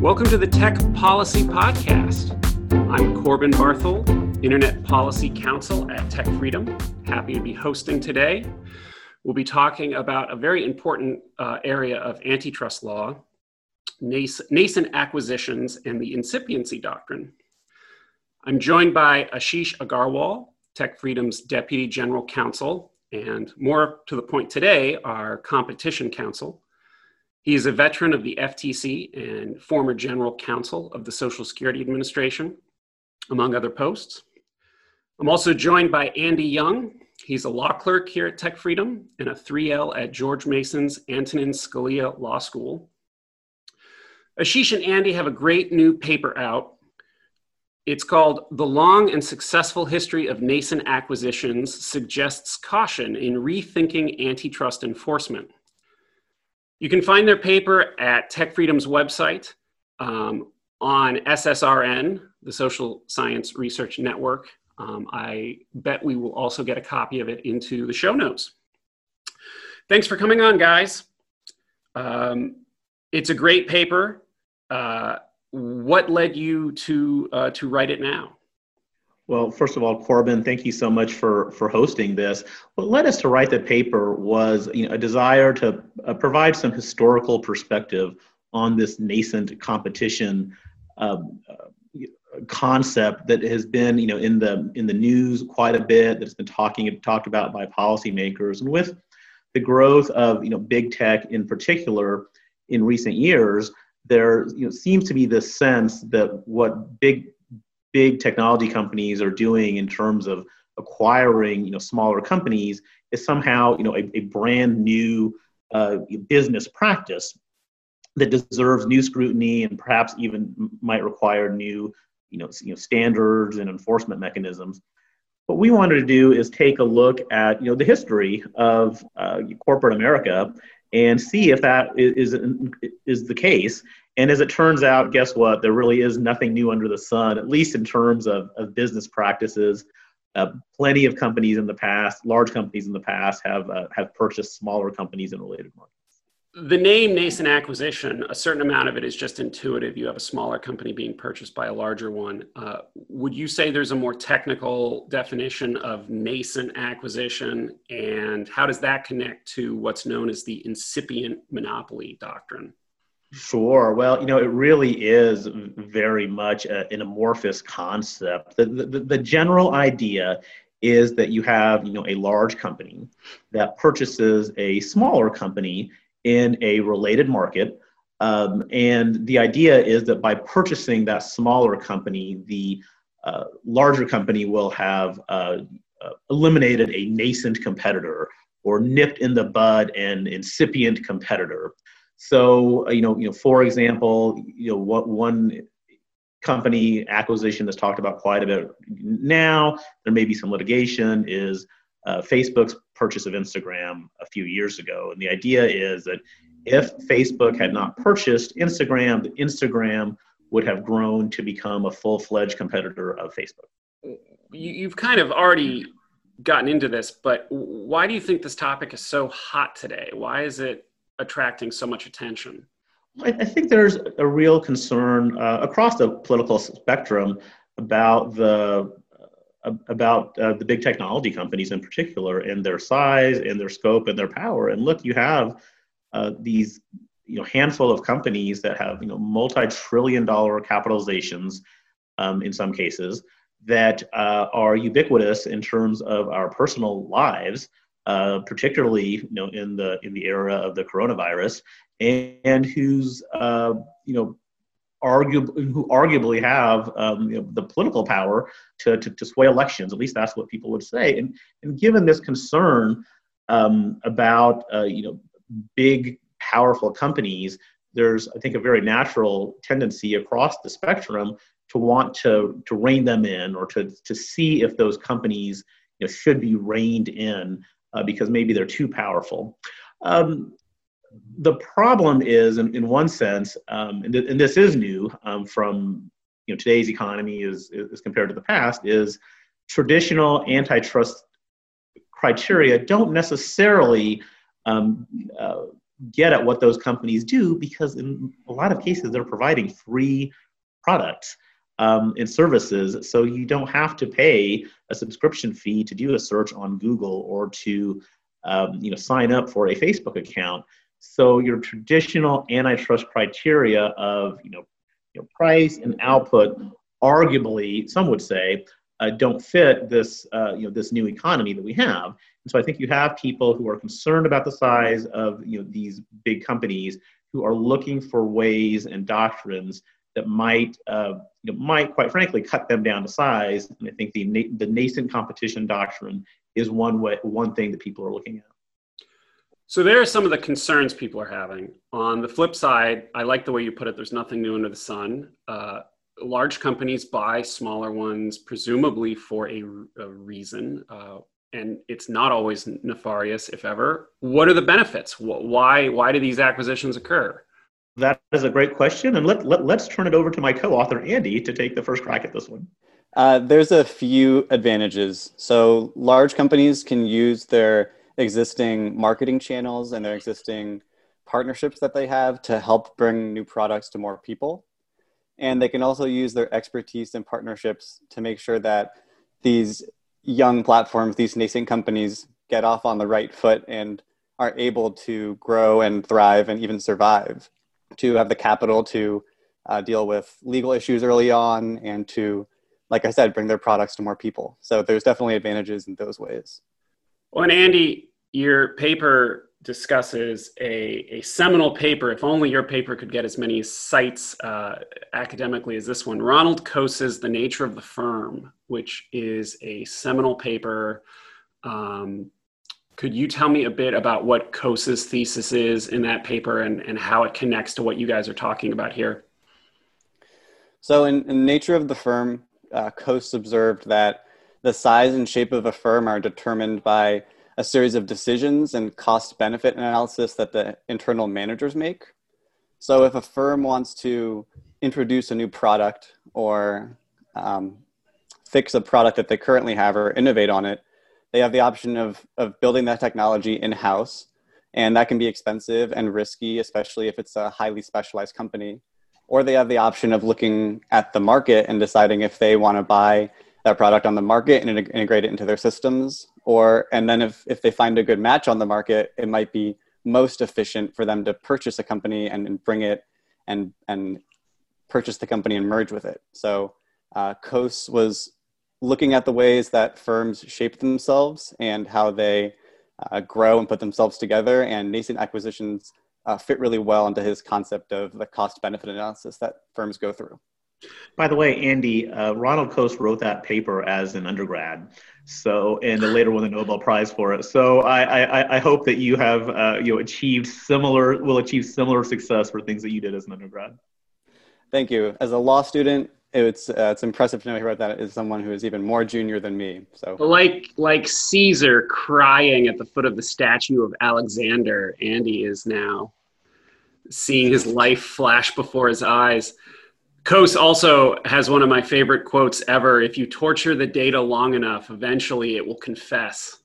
Welcome to the Tech Policy Podcast. I'm Corbin Barthold, Internet Policy Counsel at Tech Freedom. Happy to be hosting today. We'll be talking about a very important uh, area of antitrust law, nas- nascent acquisitions, and the incipiency doctrine. I'm joined by Ashish Agarwal, Tech Freedom's Deputy General Counsel, and more to the point today, our Competition Counsel. He is a veteran of the FTC and former General Counsel of the Social Security Administration, among other posts. I'm also joined by Andy Young. He's a law clerk here at Tech Freedom and a 3L at George Mason's Antonin Scalia Law School. Ashish and Andy have a great new paper out it's called The Long and Successful History of Nascent Acquisitions Suggests Caution in Rethinking Antitrust Enforcement. You can find their paper at Tech Freedom's website um, on SSRN, the Social Science Research Network. Um, I bet we will also get a copy of it into the show notes. Thanks for coming on, guys. Um, it's a great paper. Uh, what led you to uh, to write it now? Well, first of all, Corbin, thank you so much for for hosting this. What led us to write the paper was you know, a desire to uh, provide some historical perspective on this nascent competition um, uh, concept that has been you know in the in the news quite a bit. That's been talking talked about by policymakers, and with the growth of you know big tech in particular in recent years there you know, seems to be this sense that what big big technology companies are doing in terms of acquiring you know smaller companies is somehow you know a, a brand new uh, business practice that deserves new scrutiny and perhaps even might require new you know, you know standards and enforcement mechanisms what we wanted to do is take a look at you know the history of uh, corporate america and see if that is, is, is the case. And as it turns out, guess what? There really is nothing new under the sun, at least in terms of, of business practices. Uh, plenty of companies in the past, large companies in the past, have uh, have purchased smaller companies in related markets the name nascent acquisition, a certain amount of it is just intuitive. You have a smaller company being purchased by a larger one. Uh, would you say there's a more technical definition of nascent acquisition? And how does that connect to what's known as the incipient monopoly doctrine? Sure. Well, you know, it really is very much a, an amorphous concept. The, the, the general idea is that you have, you know, a large company that purchases a smaller company in a related market. Um, and the idea is that by purchasing that smaller company, the uh, larger company will have uh, uh, eliminated a nascent competitor or nipped in the bud an incipient competitor. So, uh, you know, you know, for example, you know, what one company acquisition that's talked about quite a bit now, there may be some litigation, is uh, Facebook's purchase of Instagram a few years ago. And the idea is that if Facebook had not purchased Instagram, the Instagram would have grown to become a full fledged competitor of Facebook. You've kind of already gotten into this, but why do you think this topic is so hot today? Why is it attracting so much attention? I, think there's a real concern uh, across the political spectrum about the about uh, the big technology companies in particular and their size and their scope and their power. And look, you have uh, these you know handful of companies that have you know multi-trillion dollar capitalizations um, in some cases that uh, are ubiquitous in terms of our personal lives, uh, particularly you know in the in the era of the coronavirus, and, and whose uh, you know arguably who arguably have um, you know, the political power to, to, to, sway elections. At least that's what people would say. And, and given this concern um, about uh, you know big powerful companies, there's I think a very natural tendency across the spectrum to want to to rein them in or to to see if those companies you know, should be reined in uh, because maybe they're too powerful. Um, the problem is, in, in one sense, um, and, th- and, this is new um, from you know today's economy is, is compared to the past, is traditional antitrust criteria don't necessarily um, uh, get at what those companies do because in a lot of cases they're providing free products um, and services. So you don't have to pay a subscription fee to do a search on google or to um, you know sign up for a facebook account. So your traditional antitrust criteria of you know, you know price and output arguably some would say uh, don't fit this uh, you know this new economy that we have. And so I think you have people who are concerned about the size of you know, these big companies who are looking for ways and doctrines that might, uh, you know, might quite frankly cut them down to size. And I think the, na- the nascent competition doctrine is one way, one thing that people are looking at. So there are some of the concerns people are having. On the flip side, I like the way you put it. There's nothing new under the sun. Uh, large companies buy smaller ones, presumably for a, a reason. Uh, and it's not always nefarious, if ever. What are the benefits? Why why do these acquisitions occur? That is a great question, and let, let let's turn it over to my co-author Andy to take the first crack at this one. Uh, there's a few advantages. So large companies can use their existing marketing channels and their existing partnerships that they have to help bring new products to more people. And they can also use their expertise and partnerships to make sure that these young platforms, these nascent companies get off on the right foot and are able to grow and thrive and even survive, to have the capital to uh, deal with legal issues early on and to, like I said, bring their products to more people. So there's definitely advantages in those ways. Well, and Andy, your paper discusses a, a seminal paper. If only your paper could get as many cites uh, academically as this one. Ronald Coase's The Nature of the Firm, which is a seminal paper. Um, could you tell me a bit about what Coase's thesis is in that paper and, and how it connects to what you guys are talking about here? So, in, in Nature of the Firm, uh, Coase observed that the size and shape of a firm are determined by a series of decisions and cost benefit analysis that the internal managers make. So if a firm wants to introduce a new product or um, fix a product that they currently have or innovate on it, they have the option of, of building that technology in house. And that can be expensive and risky, especially if it's a highly specialized company. Or they have the option of looking at the market and deciding if they want to buy that product on the market and integrate it into their systems or and then if, if they find a good match on the market it might be most efficient for them to purchase a company and, and bring it and and purchase the company and merge with it so uh, was looking at the ways that firms shape themselves and how they uh, grow and put themselves together and nascent acquisitions uh, fit really well into his concept of the cost benefit analysis that firms go through by the way, Andy, uh, Ronald Coase wrote that paper as an undergrad, so and later won the Nobel Prize for it. So I, I, I hope that you have uh, you know achieved similar will achieve similar success for things that you did as an undergrad. Thank you. As a law student, it's uh, it's impressive to know he wrote that as someone who is even more junior than me. So like like Caesar crying at the foot of the statue of Alexander, Andy is now seeing his life flash before his eyes. Coase also has one of my favorite quotes ever. If you torture the data long enough, eventually it will confess.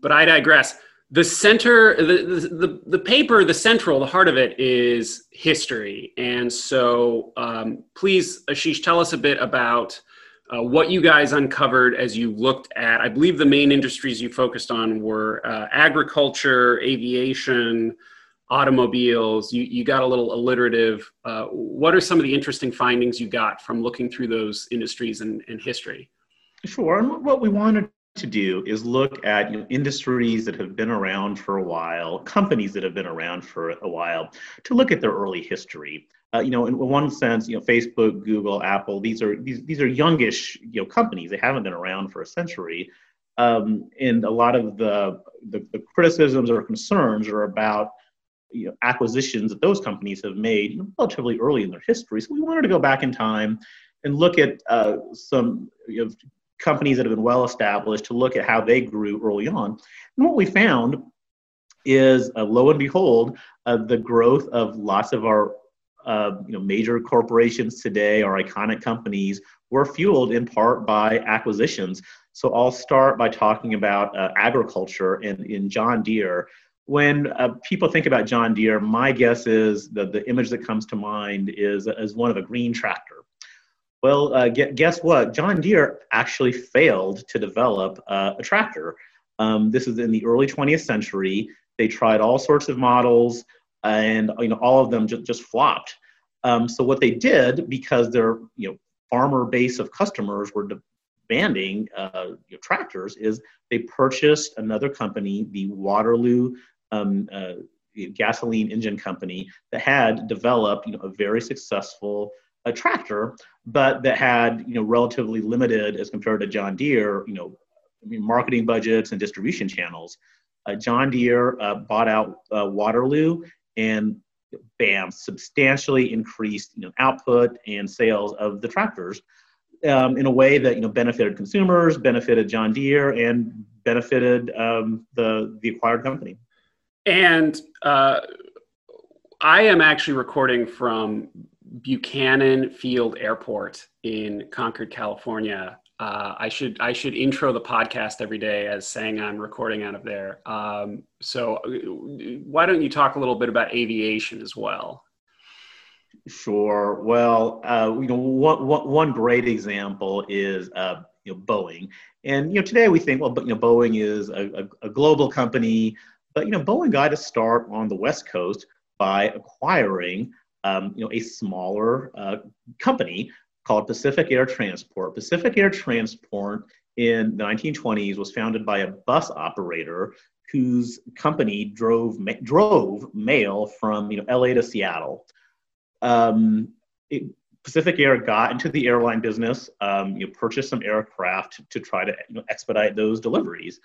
But I digress. The center, the, the, the paper, the central, the heart of it is history. And so um, please, Ashish, tell us a bit about uh, what you guys uncovered as you looked at, I believe the main industries you focused on were uh, agriculture, aviation, automobiles. You, you got a little alliterative. Uh, what are some of the interesting findings you got from looking through those industries and, and history? Sure. And what we wanted to do is look at you know, industries that have been around for a while, companies that have been around for a while, to look at their early history. Uh, you know, in one sense, you know, Facebook, Google, Apple, these are these these are youngish, you know, companies. They haven't been around for a century, um, and a lot of the, the the criticisms or concerns are about you know, acquisitions that those companies have made relatively early in their history. So we wanted to go back in time and look at uh, some you know, companies that have been well established to look at how they grew early on. And what we found is, uh, lo and behold, uh, the growth of lots of our uh, you know, major corporations today, our iconic companies, were fueled in part by acquisitions. So I'll start by talking about uh, agriculture and in John Deere when uh, people think about John Deere, my guess is that the image that comes to mind is, is one of a green tractor. Well, uh, guess what? John Deere actually failed to develop uh, a tractor. Um, this is in the early 20th century. They tried all sorts of models, and you know all of them just, just flopped. Um, so what they did, because their you know farmer base of customers were demanding uh, you know, tractors, is they purchased another company, the Waterloo um, uh, gasoline engine company, that had developed you know a very successful a tractor, but that had you know relatively limited as compared to John Deere, you know, marketing budgets and distribution channels. Uh, John Deere uh, bought out uh, Waterloo and bam, substantially increased you know output and sales of the tractors um, in a way that you know benefited consumers, benefited John Deere, and benefited um, the the acquired company. And uh, I am actually recording from Buchanan Field Airport in Concord, California. Uh, I should I should intro the podcast every day as saying I'm recording out of there. Um, so uh, why don't you talk a little bit about aviation as well? Sure. Well, uh, you know, one, one great example is uh, you know Boeing, and you know today we think well, but you know Boeing is a, a, a global company, but you know Boeing got to start on the West Coast by acquiring um, you know, a smaller uh, company called Pacific Air Transport. Pacific Air Transport in the 1920s was founded by a bus operator whose company drove ma- drove mail from you know LA to Seattle. Um, it, Pacific Air got into the airline business, um, you know, purchased some aircraft to try to you know, expedite those deliveries.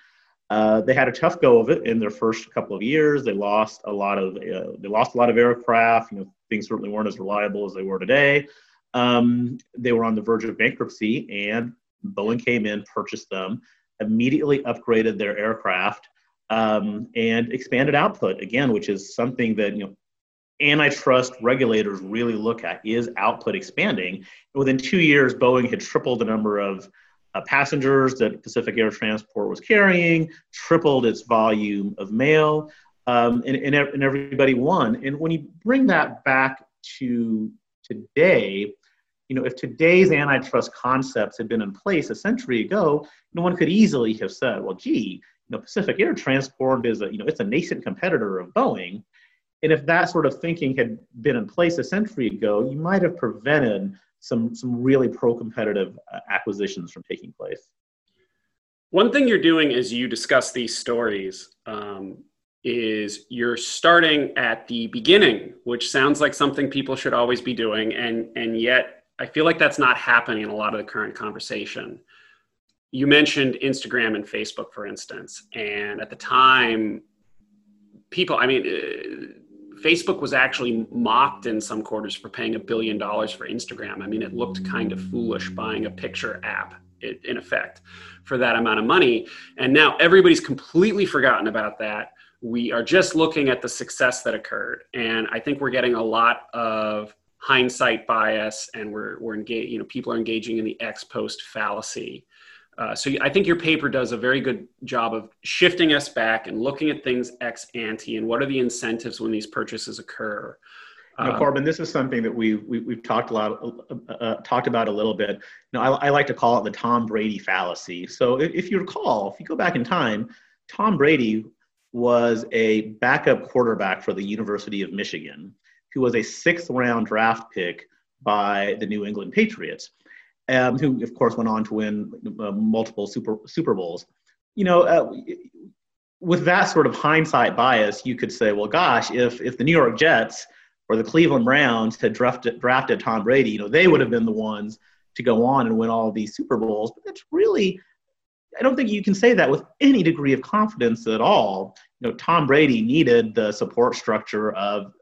Uh, they had a tough go of it in their first couple of years. They lost a lot of uh, they lost a lot of aircraft. You know, things certainly weren't as reliable as they were today. Um, they were on the verge of bankruptcy, and Boeing came in, purchased them, immediately upgraded their aircraft, um, and expanded output again, which is something that you know antitrust regulators really look at is output expanding. And within two years, Boeing had tripled the number of uh, passengers that Pacific Air Transport was carrying, tripled its volume of mail, um, and, and, and everybody won. And when you bring that back to today, you know, if today's antitrust concepts had been in place a century ago, no one could easily have said, well, gee, you know, Pacific Air Transport is a, you know, it's a nascent competitor of Boeing. And if that sort of thinking had been in place a century ago, you might have prevented some some really pro-competitive uh, acquisitions from taking place. One thing you're doing as you discuss these stories um, is you're starting at the beginning, which sounds like something people should always be doing, and and yet I feel like that's not happening in a lot of the current conversation. You mentioned Instagram and Facebook, for instance, and at the time, people, I mean. Uh, Facebook was actually mocked in some quarters for paying a billion dollars for Instagram. I mean, it looked kind of foolish buying a picture app in effect for that amount of money. And now everybody's completely forgotten about that. We are just looking at the success that occurred. And I think we're getting a lot of hindsight bias and we're, we're engaged, you know, people are engaging in the ex post fallacy uh, so I think your paper does a very good job of shifting us back and looking at things ex ante and what are the incentives when these purchases occur. Know, Corbin, this is something that we've, we, have we have talked a lot, uh, uh, talked about a little bit. You know, I, I, like to call it the Tom Brady fallacy. So if, if you recall, if you go back in time, Tom Brady was a backup quarterback for the University of Michigan, who was a sixth round draft pick by the New England Patriots um, who of course went on to win uh, multiple Super Super Bowls. You know, uh, with that sort of hindsight bias, you could say, well, gosh, if if the New York Jets or the Cleveland Browns had drafted drafted Tom Brady, you know, they would have been the ones to go on and win all these Super Bowls. But that's really I don't think you can say that with any degree of confidence at all. You know, Tom Brady needed the support structure of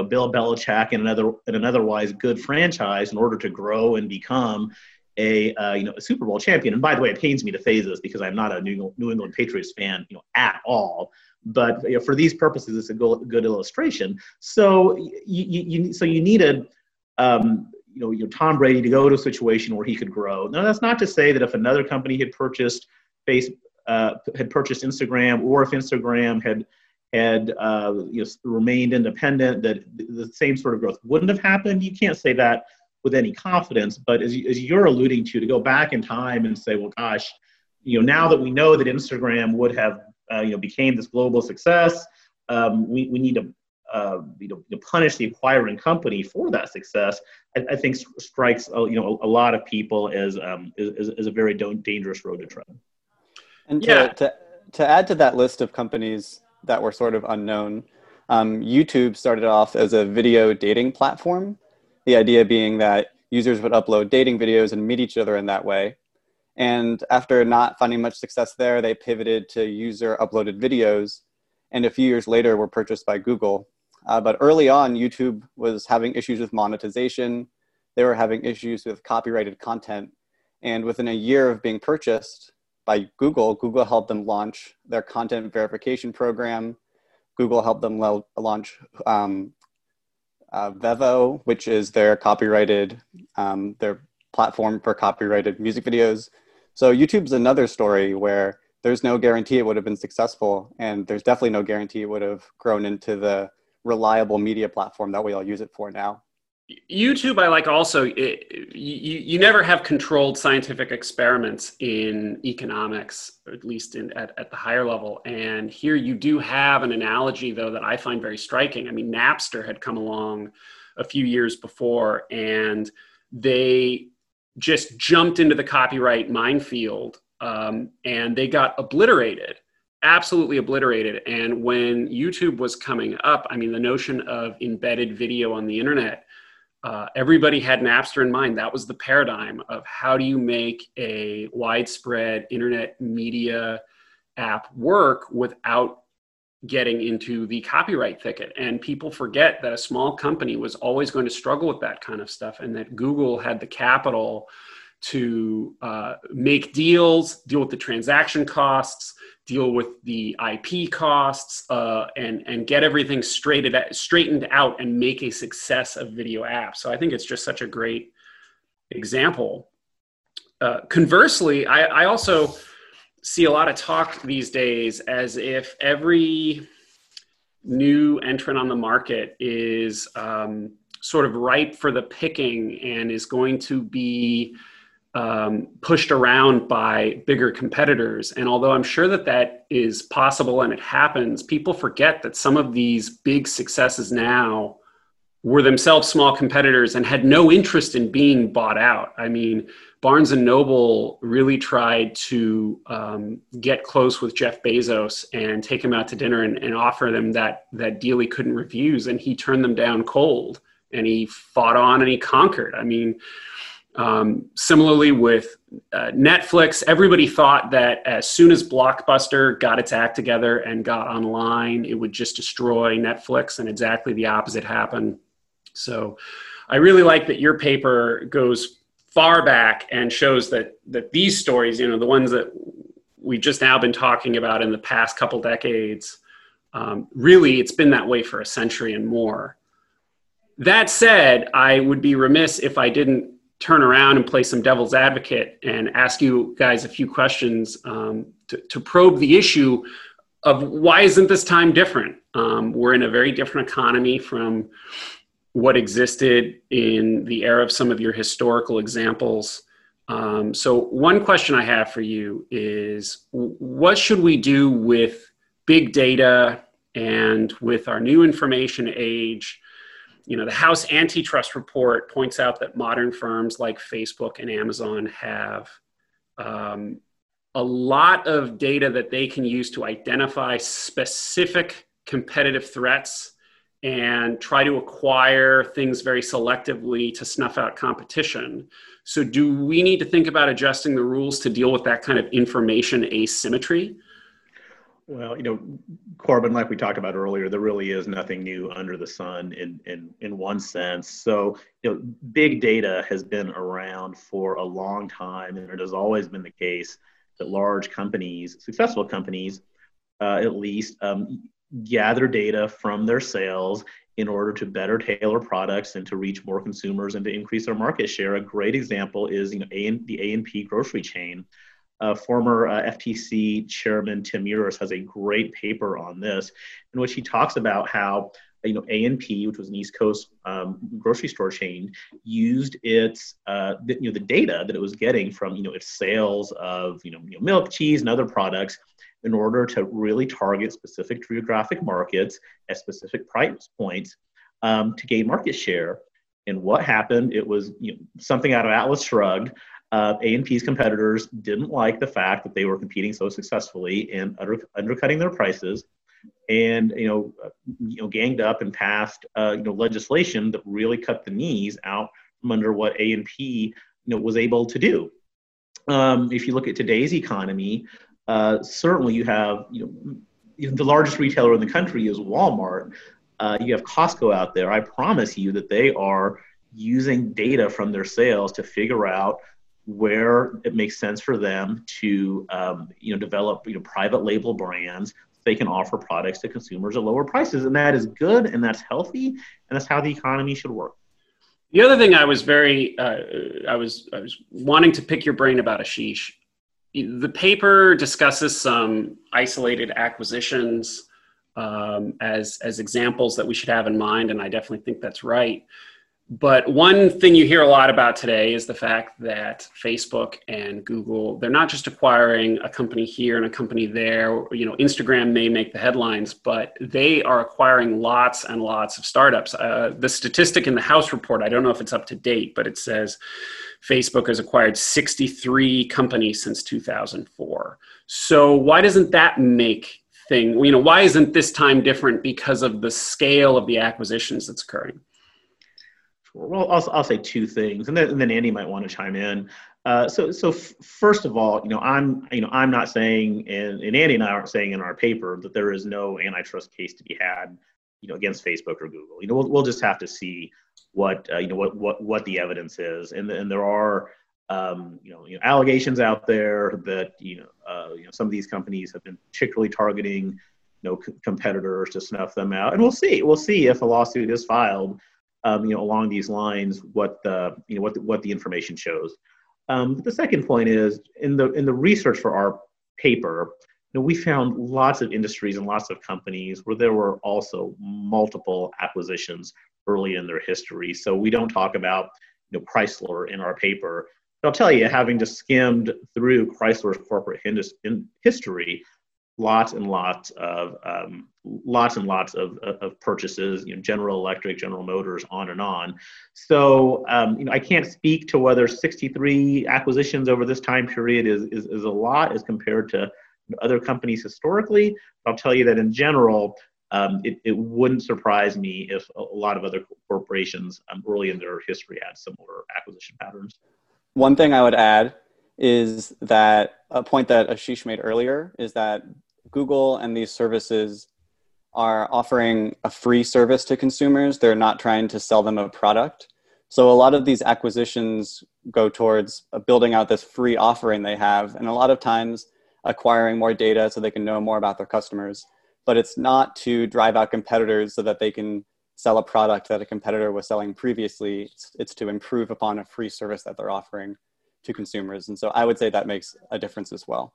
know Bill Belichick and another and an otherwise good franchise in order to grow and become a uh, you know a Super Bowl champion. And by the way, it pains me to say this because I'm not a New, New England Patriots fan, you know, at all. But you know, for these purposes, it's a good, good illustration. So you, you, so you needed um, you know your Tom Brady to go to a situation where he could grow. Now that's not to say that if another company had purchased face uh, had purchased Instagram or if Instagram had had uh, you know, remained independent, that the same sort of growth wouldn't have happened. You can't say that with any confidence, but as, as you're alluding to, to go back in time and say, well, gosh, you know, now that we know that Instagram would have, uh, you know, became this global success, um, we, we need to, uh, you know, punish the acquiring company for that success. I, I think strikes, you know, a, a, lot of people as, um, as, as a very dangerous road to tread. And to, yeah. to, to add to that list of companies that were sort of unknown, um, YouTube started off as a video dating platform. The idea being that users would upload dating videos and meet each other in that way. And after not finding much success there, they pivoted to user uploaded videos. And a few years later, were purchased by Google. Uh, but early on, YouTube was having issues with monetization. They were having issues with copyrighted content. And within a year of being purchased by Google, Google helped them launch their content verification program. Google helped them launch um, uh, Vevo, which is their copyrighted, um, their platform for copyrighted music videos. So YouTube's another story where there's no guarantee it would have been successful, and there's definitely no guarantee it would have grown into the reliable media platform that we all use it for now. YouTube, I like also, it, you, you never have controlled scientific experiments in economics, at least in, at, at the higher level. And here you do have an analogy, though, that I find very striking. I mean, Napster had come along a few years before, and they just jumped into the copyright minefield um, and they got obliterated absolutely obliterated and when youtube was coming up i mean the notion of embedded video on the internet uh, everybody had napster in mind that was the paradigm of how do you make a widespread internet media app work without getting into the copyright thicket. And people forget that a small company was always going to struggle with that kind of stuff and that Google had the capital to uh, make deals, deal with the transaction costs, deal with the IP costs, uh, and, and get everything straightened, straightened out and make a success of video apps. So I think it's just such a great example. Uh, conversely, I, I also see a lot of talk these days as if every new entrant on the market is um, sort of ripe for the picking and is going to be um, pushed around by bigger competitors. And although I'm sure that that is possible and it happens, people forget that some of these big successes now were themselves small competitors and had no interest in being bought out. I mean, Barnes and Noble really tried to um, get close with Jeff Bezos and take him out to dinner and, and offer them that that deal he couldn't refuse, and he turned them down cold. And he fought on and he conquered. I mean, um, similarly with uh, Netflix, everybody thought that as soon as Blockbuster got its act together and got online, it would just destroy Netflix, and exactly the opposite happened. So, I really like that your paper goes far back and shows that that these stories, you know, the ones that we've just now been talking about in the past couple decades, um, really, it's been that way for a century and more. That said, I would be remiss if I didn't turn around and play some devil's advocate and ask you guys a few questions um, to, to, probe the issue of why isn't this time different? Um, we're in a very different economy from what existed in the era of some of your historical examples. Um, so, one question I have for you is what should we do with big data and with our new information age? You know, the House antitrust report points out that modern firms like Facebook and Amazon have um, a lot of data that they can use to identify specific competitive threats and try to acquire things very selectively to snuff out competition. So, do we need to think about adjusting the rules to deal with that kind of information asymmetry? Well, you know, Corbin, like we talked about earlier, there really is nothing new under the sun in in in one sense. So, you know, big data has been around for a long time, and it has always been the case that large companies, successful companies, uh, at least, um, gather data from their sales in order to better tailor products and to reach more consumers and to increase their market share. A great example is you know, a- the A&P grocery chain. Uh, former uh, FTC chairman Tim Muris has a great paper on this, in which he talks about how you know A&P, which was an East Coast um, grocery store chain, used its uh, the, you know the data that it was getting from you know its sales of you know, you know milk, cheese, and other products in order to really target specific geographic markets at specific price points um, to gain market share. And what happened? It was you know, something out of Atlas Shrugged. Uh, A&P's competitors didn't like the fact that they were competing so successfully and under, undercutting their prices, and you know, uh, you know, ganged up and passed uh, you know legislation that really cut the knees out from under what A&P you know was able to do. Um, if you look at today's economy, uh, certainly you have you know the largest retailer in the country is Walmart. Uh, you have Costco out there. I promise you that they are using data from their sales to figure out where it makes sense for them to um, you know develop you know private label brands they can offer products to consumers at lower prices and that is good and that's healthy and that's how the economy should work. The other thing i was very uh, i was i was wanting to pick your brain about ashish. The paper discusses some isolated acquisitions um, as as examples that we should have in mind and i definitely think that's right but one thing you hear a lot about today is the fact that Facebook and Google, they're not just acquiring a company here and a company there. You know, Instagram may make the headlines, but they are acquiring lots and lots of startups. Uh, the statistic in the House report, I don't know if it's up to date, but it says Facebook has acquired 63 companies since 2004. So why doesn't that make thing, you know, why isn't this time different because of the scale of the acquisitions that's occurring? Well, I'll, I'll say two things, and then, and then Andy might want to chime in. Uh, so, so f- first of all, you know, I'm, you know, I'm not saying, and, and Andy and I aren't saying in our paper that there is no antitrust case to be had, you know, against Facebook or Google. You know, we'll, we'll just have to see what, uh, you know, what, what, what the evidence is, and and there are, um, you know, you know, allegations out there that you know, uh, you know, some of these companies have been particularly targeting, you know, c- competitors to snuff them out, and we'll see, we'll see if a lawsuit is filed um, you know, along these lines, what the, you know, what the, what the information shows. Um, the second point is in the in the research for our paper, you know, we found lots of industries and lots of companies where there were also multiple acquisitions early in their history. So we don't talk about you know Chrysler in our paper. But I'll tell you, having just skimmed through Chrysler's corporate history, lots and lots of um, lots and lots of, of purchases you know general electric general motors on and on. So um, you know i can't speak to whether 63 acquisitions over this time period is, is, is a lot as compared to other companies historically i'll tell you that in general um, it, it wouldn't surprise me if a lot of other corporations um, early in their history had similar acquisition patterns. One thing i would add is that a point that ashish made earlier is that Google and these services are offering a free service to consumers. They're not trying to sell them a product. So a lot of these acquisitions go towards uh, building out this free offering they have, and a lot of times acquiring more data so they can know more about their customers. But it's not to drive out competitors so that they can sell a product that a competitor was selling previously. It's, it's to improve upon a free service that they're offering to consumers. And so I would say that makes a difference as well.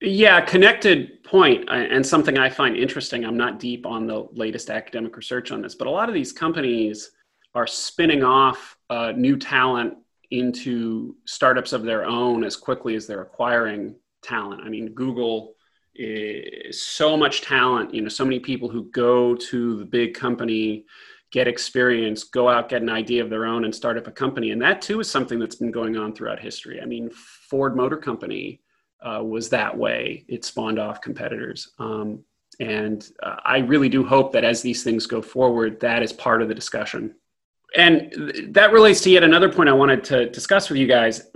Yeah, connected uh, and something I find interesting. I'm not deep on the latest academic research on this, but a lot of these companies are spinning off uh, new talent into startups of their own as quickly as they're acquiring talent. I mean, Google is so much talent, you know, so many people who go to the big company, get experience, go out, get an idea of their own, and start up a company. And that too is something that's been going on throughout history. I mean, Ford Motor Company uh, was that way. It spawned off competitors. Um, and uh, I really do hope that as these things go forward, that is part of the discussion. And th- that relates to yet another point I wanted to discuss with you guys.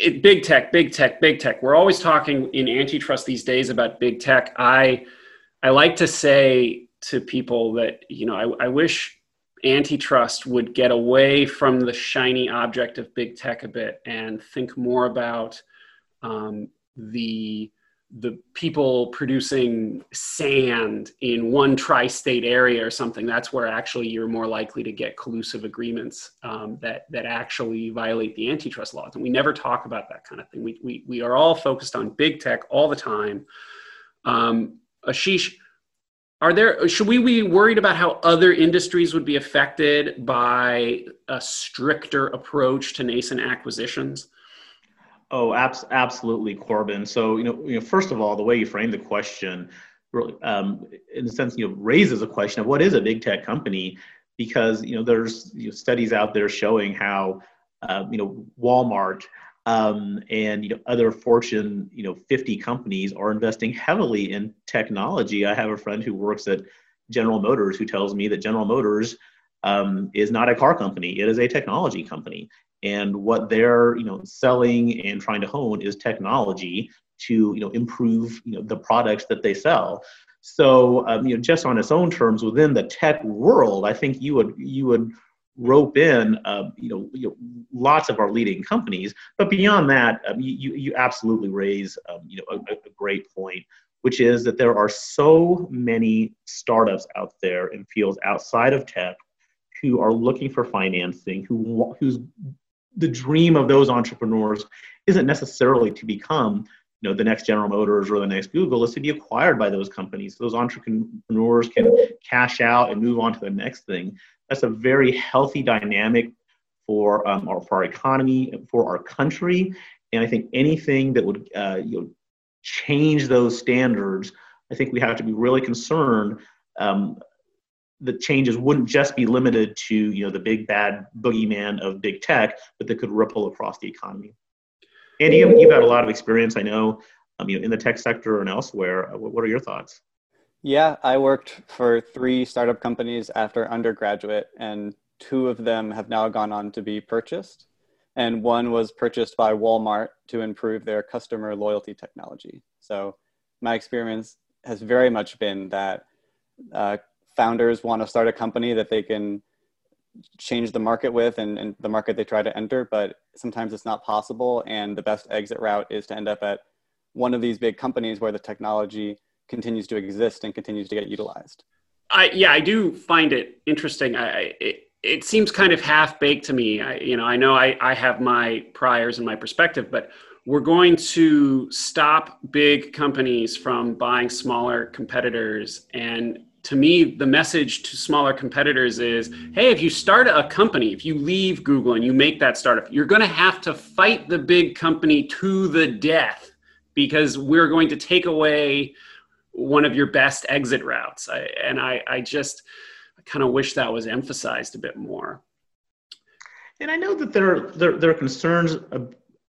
It, big tech, big tech, big tech. We're always talking in antitrust these days about big tech. I, I like to say to people that, you know, I, I wish antitrust would get away from the shiny object of big tech a bit and think more about um, the the people producing sand in one tri-state area or something that's where actually you're more likely to get collusive agreements um, that that actually violate the antitrust laws. And we never talk about that kind of thing. We we, we are all focused on big tech all the time. Um, ashish are there should we be worried about how other industries would be affected by a stricter approach to nascent acquisitions Oh, abs- absolutely, Corbin. So, you know, you know, first of all, the way you frame the question, um, in a sense, you know, raises a question of what is a big tech company, because you know, there's you know, studies out there showing how, uh, you know, Walmart um, and you know other Fortune you know 50 companies are investing heavily in technology. I have a friend who works at General Motors who tells me that General Motors um, is not a car company; it is a technology company and what they're you know selling and trying to hone is technology to you know improve you know the products that they sell. So um, you know just on its own terms within the tech world i think you would you would rope in uh, you, know, you, know, lots of our leading companies. But beyond that um, you, you absolutely raise um, you know a, a great point which is that there are so many startups out there in fields outside of tech who are looking for financing, who whose the dream of those entrepreneurs isn't necessarily to become you know the next general motors or the next google. Is to be acquired by those companies. Those entrepreneurs can cash out and move on to the next thing. That's a very healthy dynamic for um, our, for our economy for our country. And i think anything that would uh, you know change those standards i think we have to be really concerned um, the changes wouldn't just be limited to you know the big bad boogeyman of big tech, but that could ripple across the economy. Andy, you've, you've had a lot of experience, I know, um, you know, in the tech sector and elsewhere. Uh, what are your thoughts? Yeah, I worked for three startup companies after undergraduate, and two of them have now gone on to be purchased. And one was purchased by Walmart to improve their customer loyalty technology. So my experience has very much been that uh, founders want to start a company that they can change the market with and, and, the market they try to enter, but sometimes it's not possible. And the best exit route is to end up at one of these big companies where the technology continues to exist and continues to get utilized. I, yeah, I do find it interesting. I, it, it seems kind of half baked to me. I, you know, I know I, I have my priors and my perspective, but we're going to stop big companies from buying smaller competitors and to me, the message to smaller competitors is hey, if you start a company, if you leave Google and you make that startup, you're going to have to fight the big company to the death because we're going to take away one of your best exit routes. I, and I, I just kind of wish that was emphasized a bit more. And I know that there there, there are concerns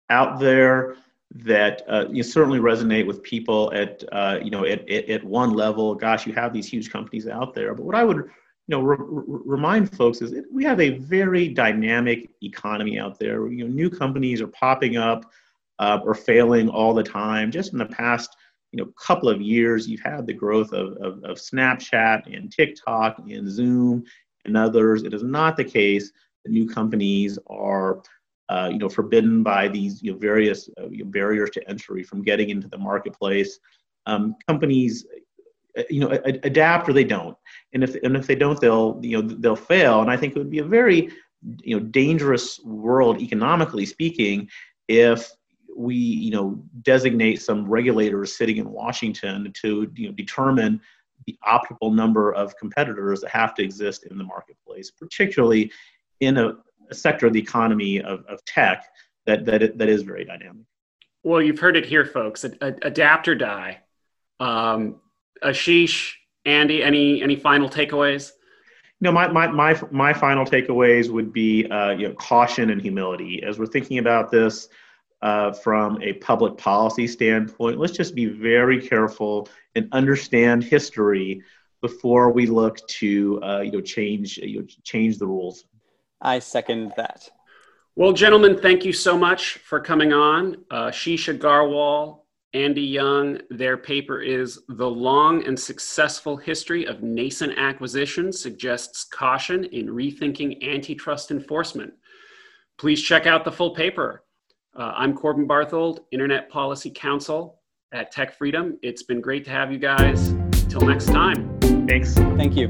out there that uh, you certainly resonate with people at uh, you know at, at, at, one level. Gosh, you have these huge companies out there. But what I would you know re- remind folks is we have a very dynamic economy out there. You know, new companies are popping up uh, or failing all the time. Just in the past you know couple of years, you've had the growth of, of, of Snapchat and TikTok and Zoom and others. It is not the case that new companies are you know, forbidden by these you know, various uh, barriers to entry from getting into the marketplace. Um, companies, uh, you know, a- adapt or they don't, and if and if they don't, they'll you know they'll fail. And I think it would be a very you know dangerous world economically speaking if we you know designate some regulators sitting in Washington to you know determine the optimal number of competitors that have to exist in the marketplace, particularly in a sector of the economy of, of tech that, that, that is very dynamic. Well, you've heard it here, folks. Adapt or die. Um, Ashish, Andy, any any final takeaways? No, my, my, my, my final takeaways would be uh, you know, caution and humility. As we're thinking about this uh, from a public policy standpoint, let's just be very careful and understand history before we look to uh, you know, change, you know, change the rules. I second that. Well, gentlemen, thank you so much for coming on. Uh, Ashish Agarwal, Andy Young, their paper is The Long and Successful History of Nascent Acquisitions Suggests Caution in Rethinking Antitrust Enforcement. Please check out the full paper. Uh, I'm Corbin Barthold, Internet Policy Counsel. at Tech Freedom. It's been great to have you guys. Till next time. Thanks. Thank you.